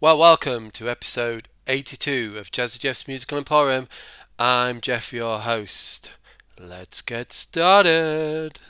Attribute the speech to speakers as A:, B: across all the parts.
A: Well, welcome to episode 82 of Jazzy Jeff's Musical Emporium. I'm Jeff, your host. Let's get started.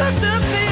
A: acceptance.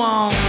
A: on.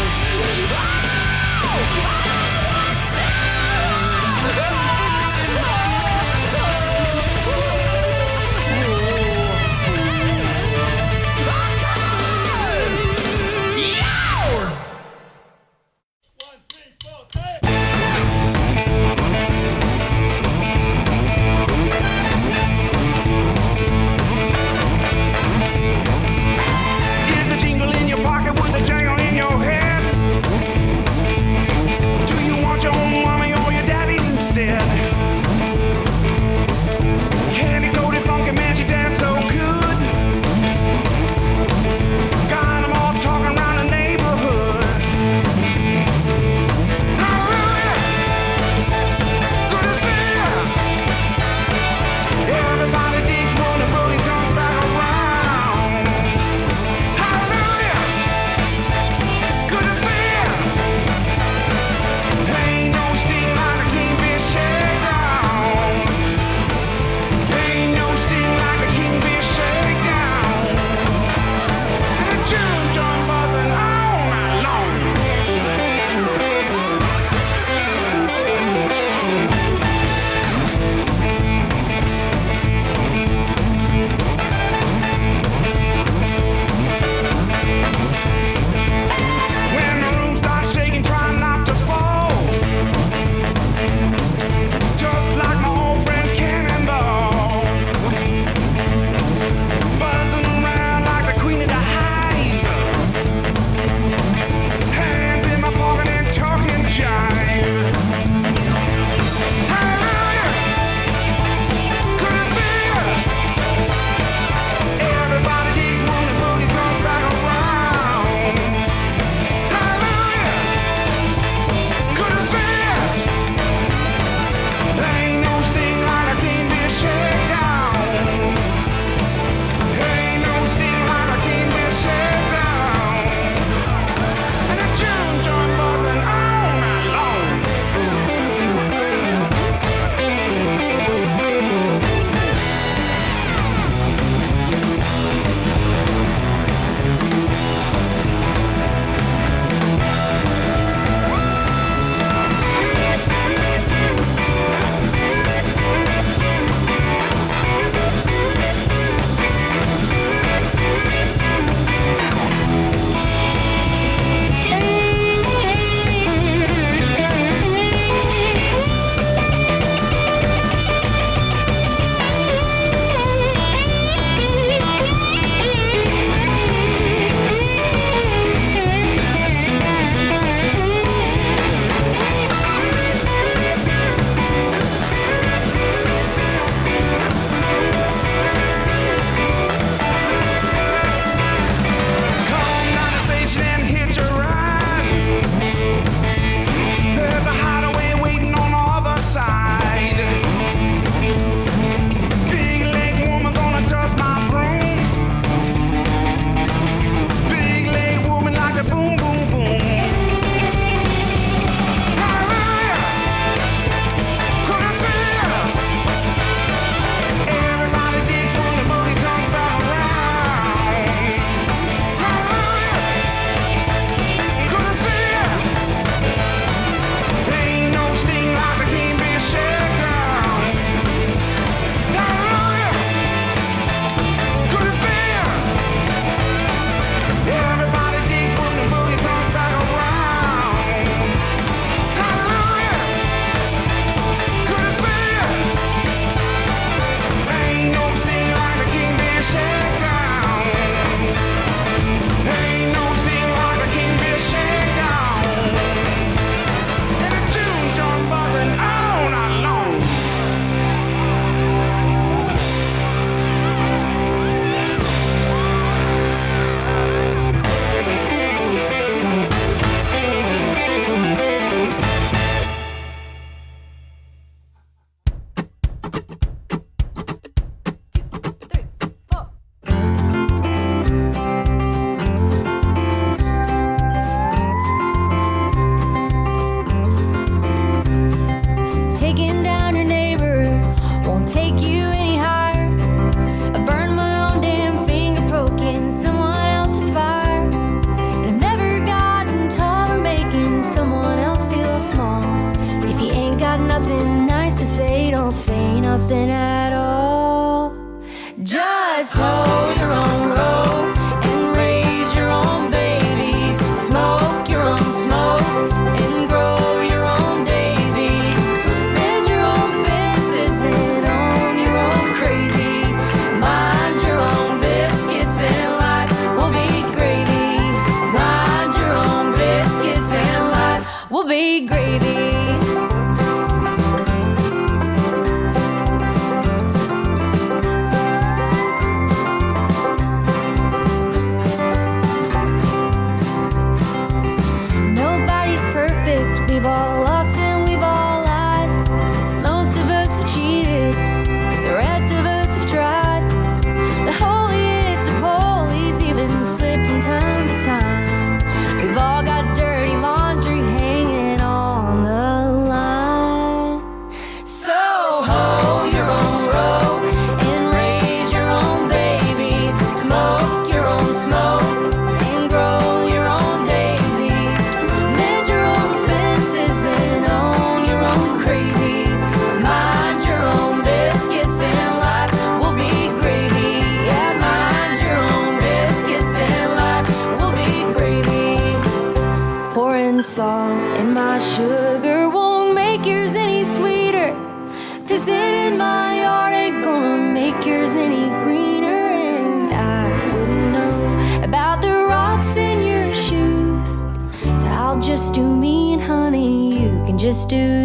B: do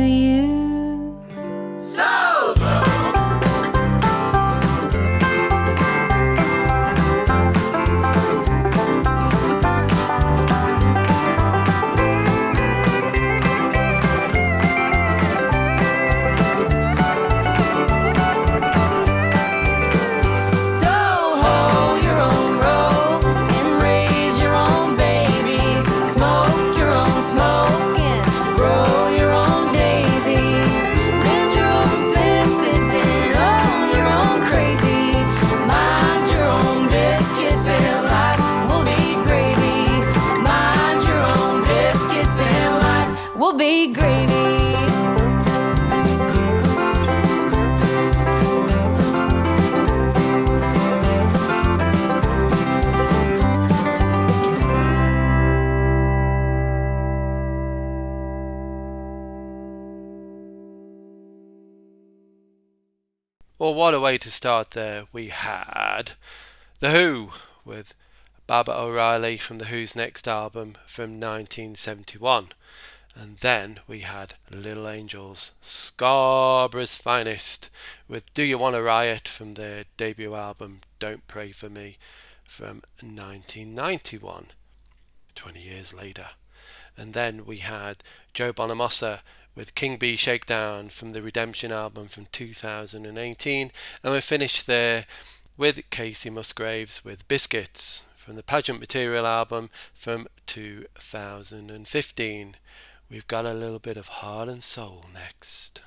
C: what a way to start there we had The Who with Baba O'Riley from The Who's next album from 1971. And then we had Little Angels, Scarborough's Finest, with Do You Want a Riot from their debut album Don't Pray for Me from 1991, 20 years later. And then we had Joe Bonamassa with King Bee Shakedown from the Redemption album from 2018. And we finished there with Kacey Musgraves with Biscuits from the Pageant Material album from 2015. We've got a little bit of Heart and Soul next.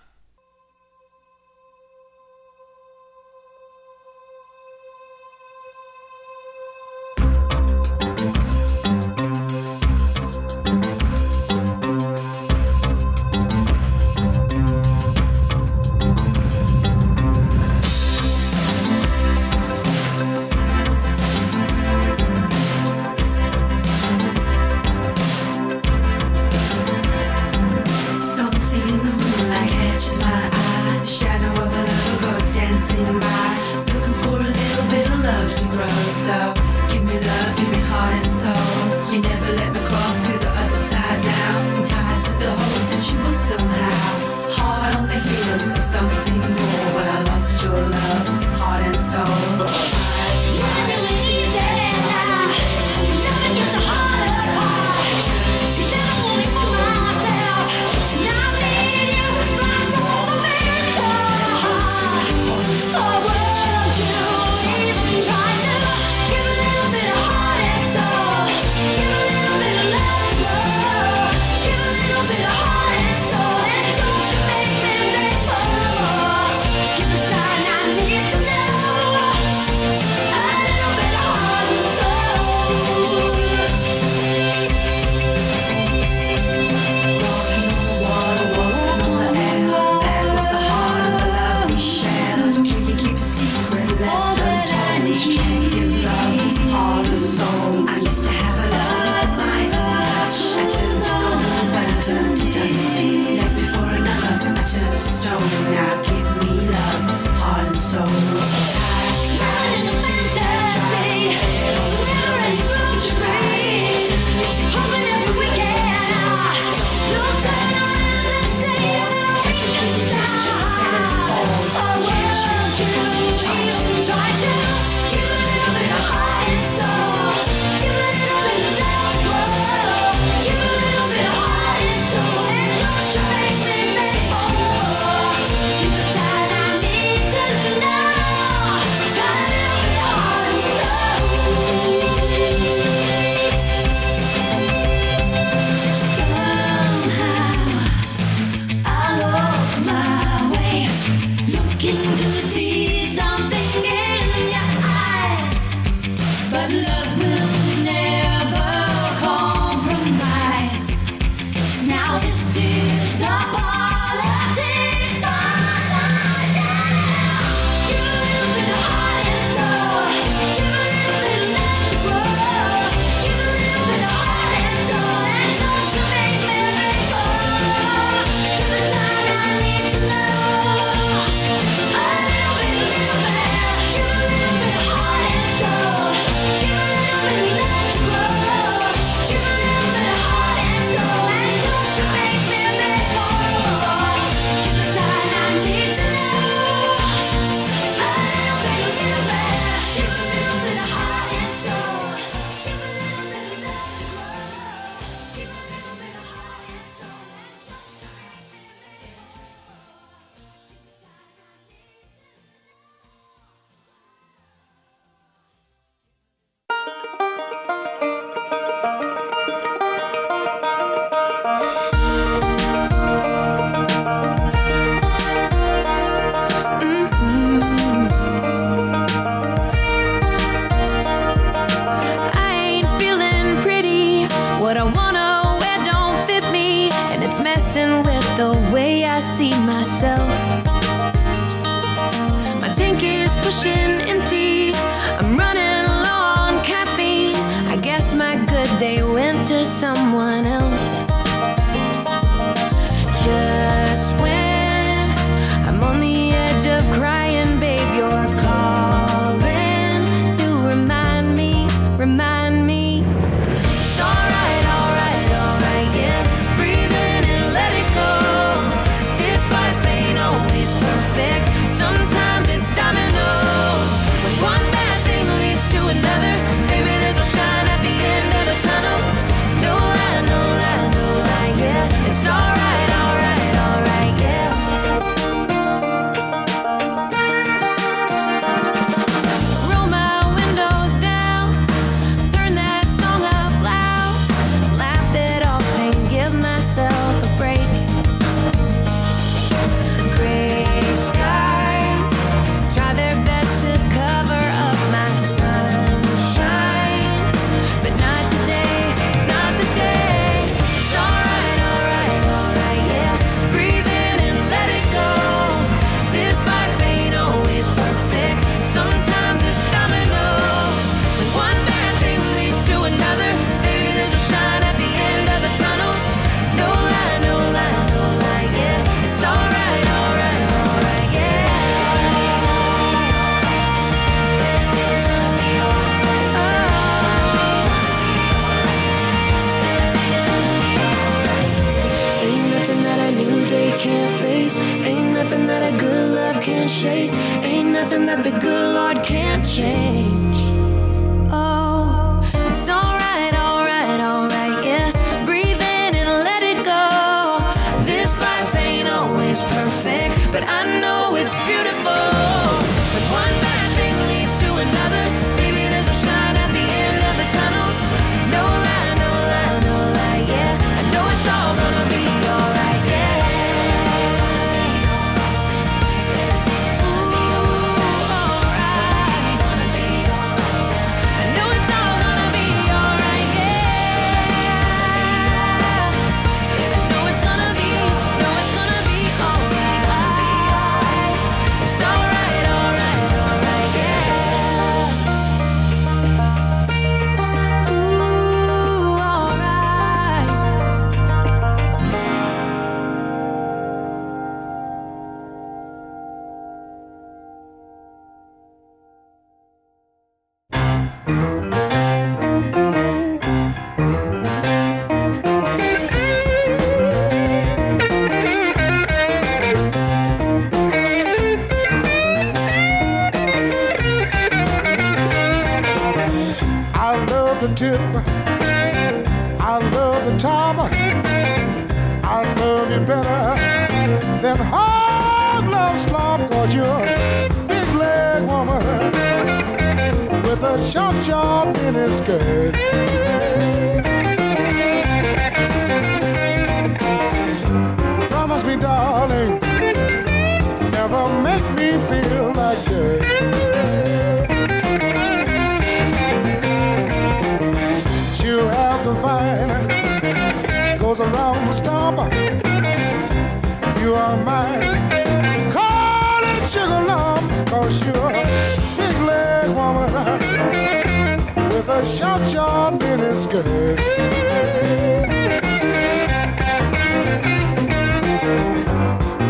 D: shout, John, and
E: good.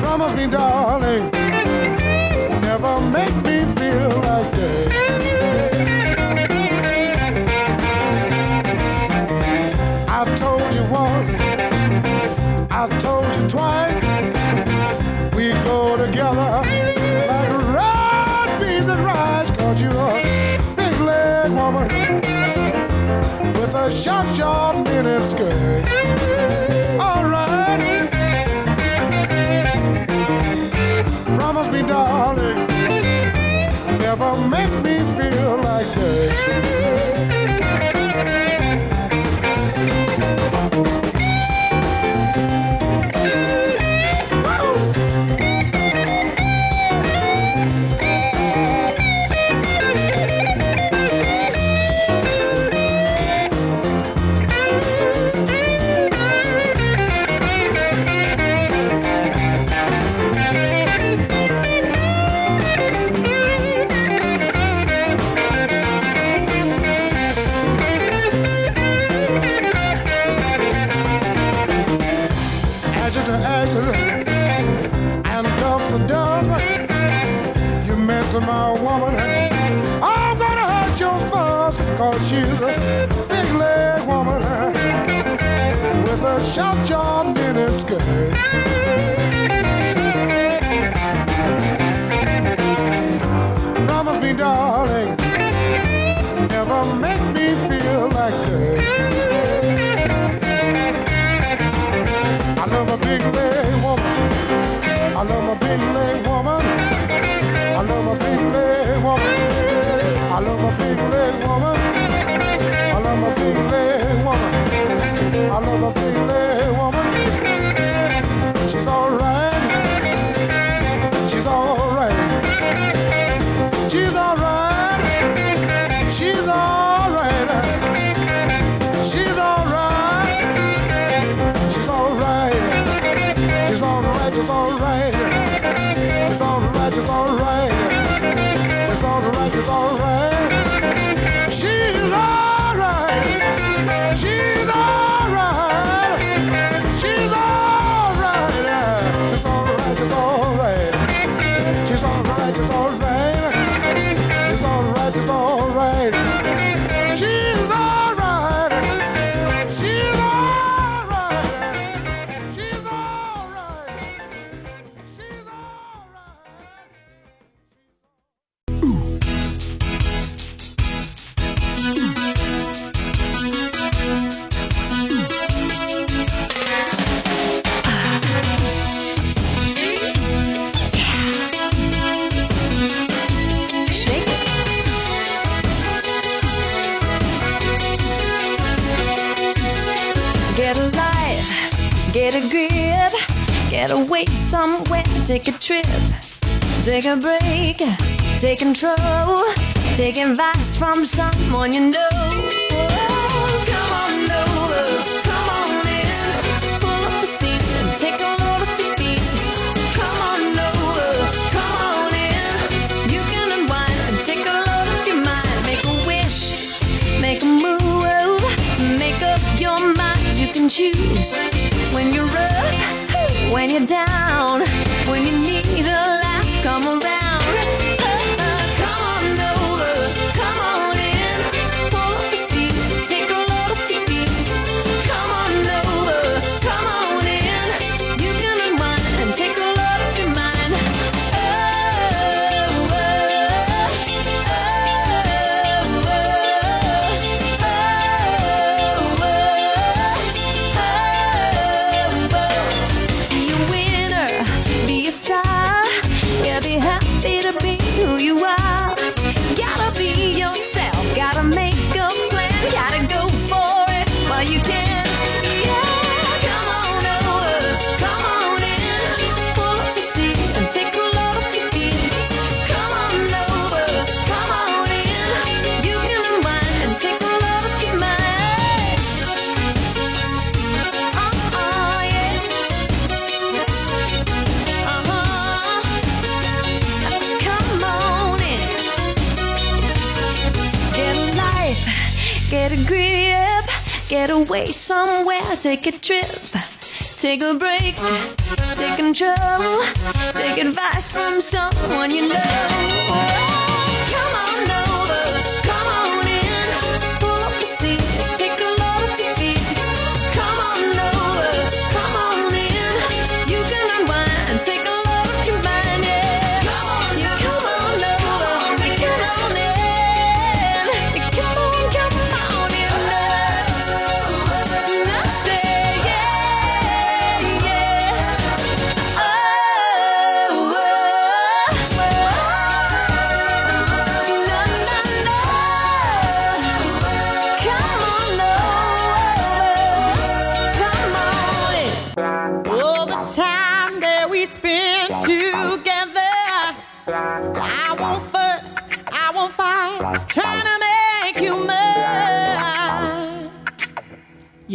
F: Promise me, darling.
G: Take a break, take control, take advice from someone you know. Oh, come on over, come on in, oh, pull up a seat and take a load off your feet. Come on over, come on in, you can unwind and take a load off your mind. Make a wish, make a move, make up your mind. You can choose when you're up, when you're down, when you need a away somewhere, take a trip, take a break, take control, take advice from someone you know.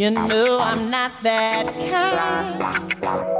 G: You
H: know I'm not that kind.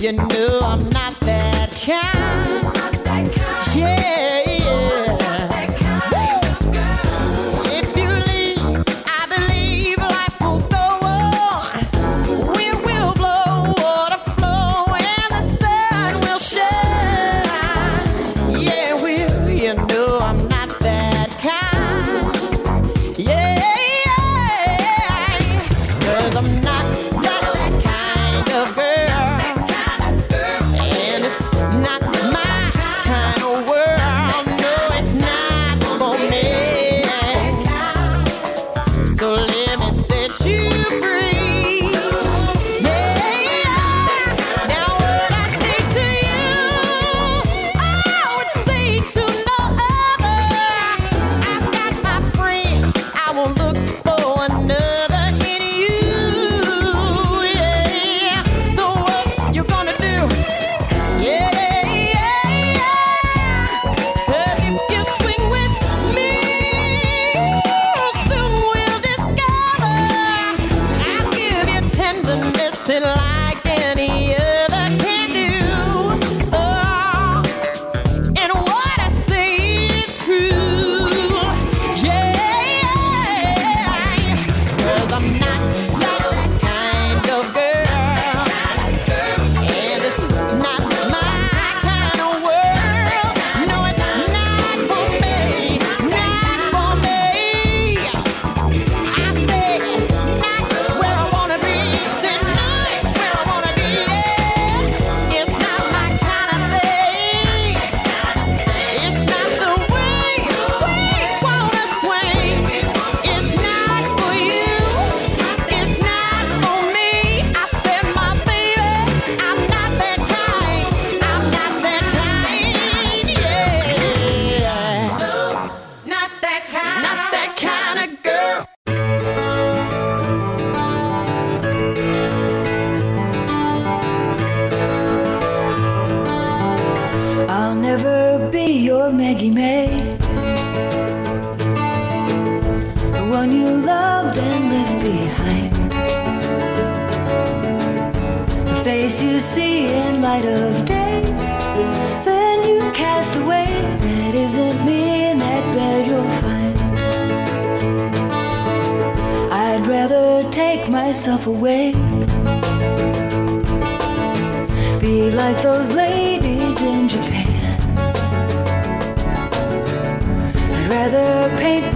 H: You know I'm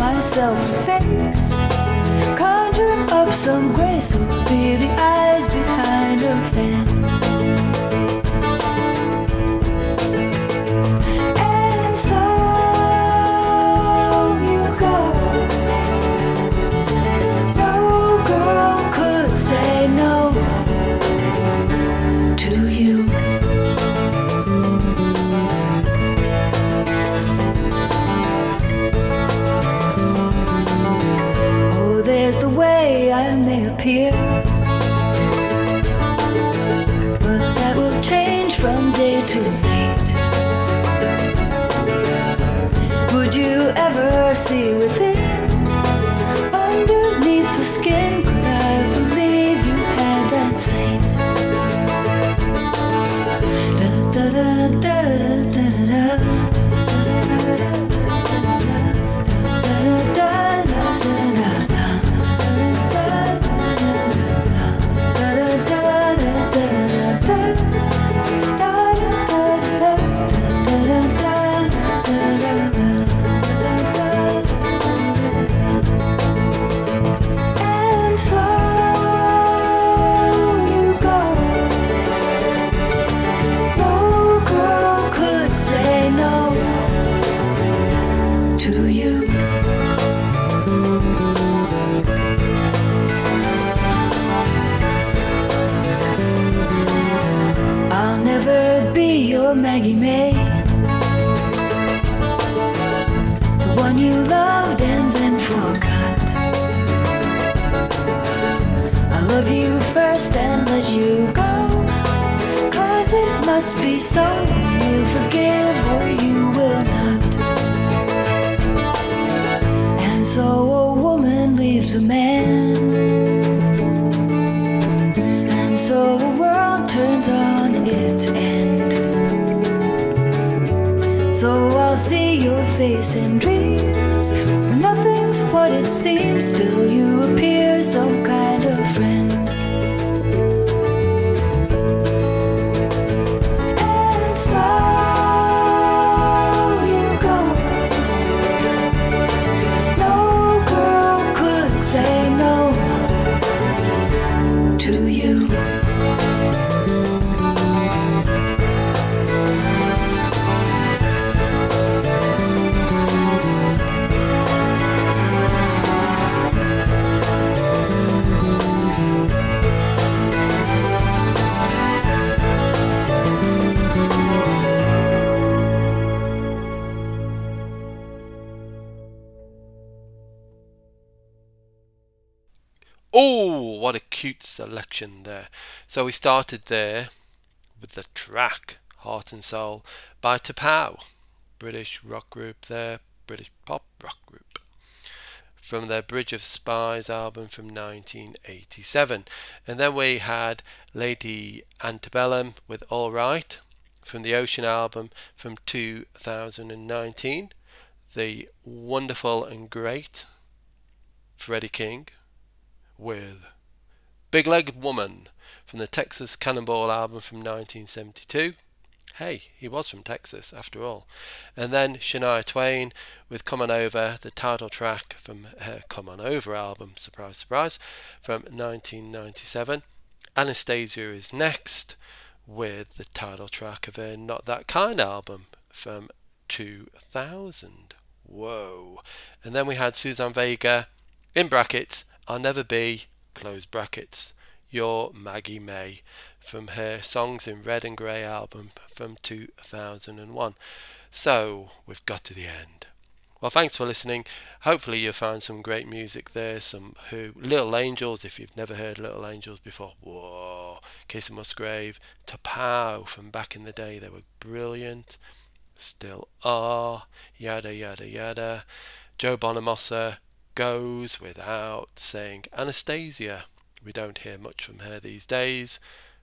I: myself a face. Conjure up some grace will be the eyes behind see within?
C: Oh, what a cute selection there. So we started there with the track Heart and Soul by T'Pau, British rock group there, British pop rock group. From their Bridge of Spies album from 1987. And then we had Lady Antebellum with All Right from the Ocean album from 2019. The wonderful and great Freddie King with Big Legged Woman from the Texas Cannonball album from 1972. Hey, he was from Texas after all. And then Shania Twain with Come On Over, the title track from her Come On Over album, surprise, surprise, from 1997. Anastacia is next with the title track of her Not That Kind album from 2000. Whoa. And then we had Suzanne Vega in brackets, I'll Never Be, close brackets, Your Maggie May from her Songs in Red and Grey album from 2001. So we've got to the end. Well, thanks for listening. Hopefully, you found some great music there. Some Who, Little Angels, if you've never heard Little Angels before. Whoa, of Musgrave, T'Pau from back in the day. They were brilliant. Still are. Yada, yada, yada. Joe Bonamassa, goes without saying. Anastacia, we don't hear much from her these days.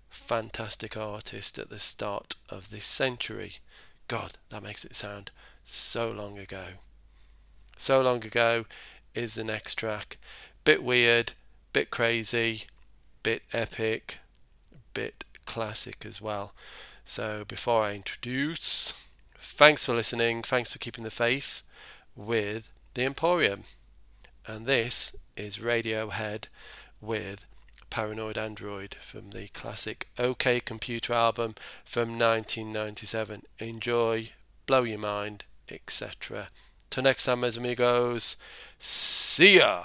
C: Fantastic artist at the start of this century. God, that makes it sound so long ago. So long ago is the next track. Bit weird, bit crazy, bit epic, bit classic as well. So before I introduce, thanks for listening, thanks for keeping the faith with the Emporium. And this is Radiohead with Paranoid Android from the classic OK Computer album from 1997. Enjoy, blow your mind, etc. Till next time, mes amigos, see ya!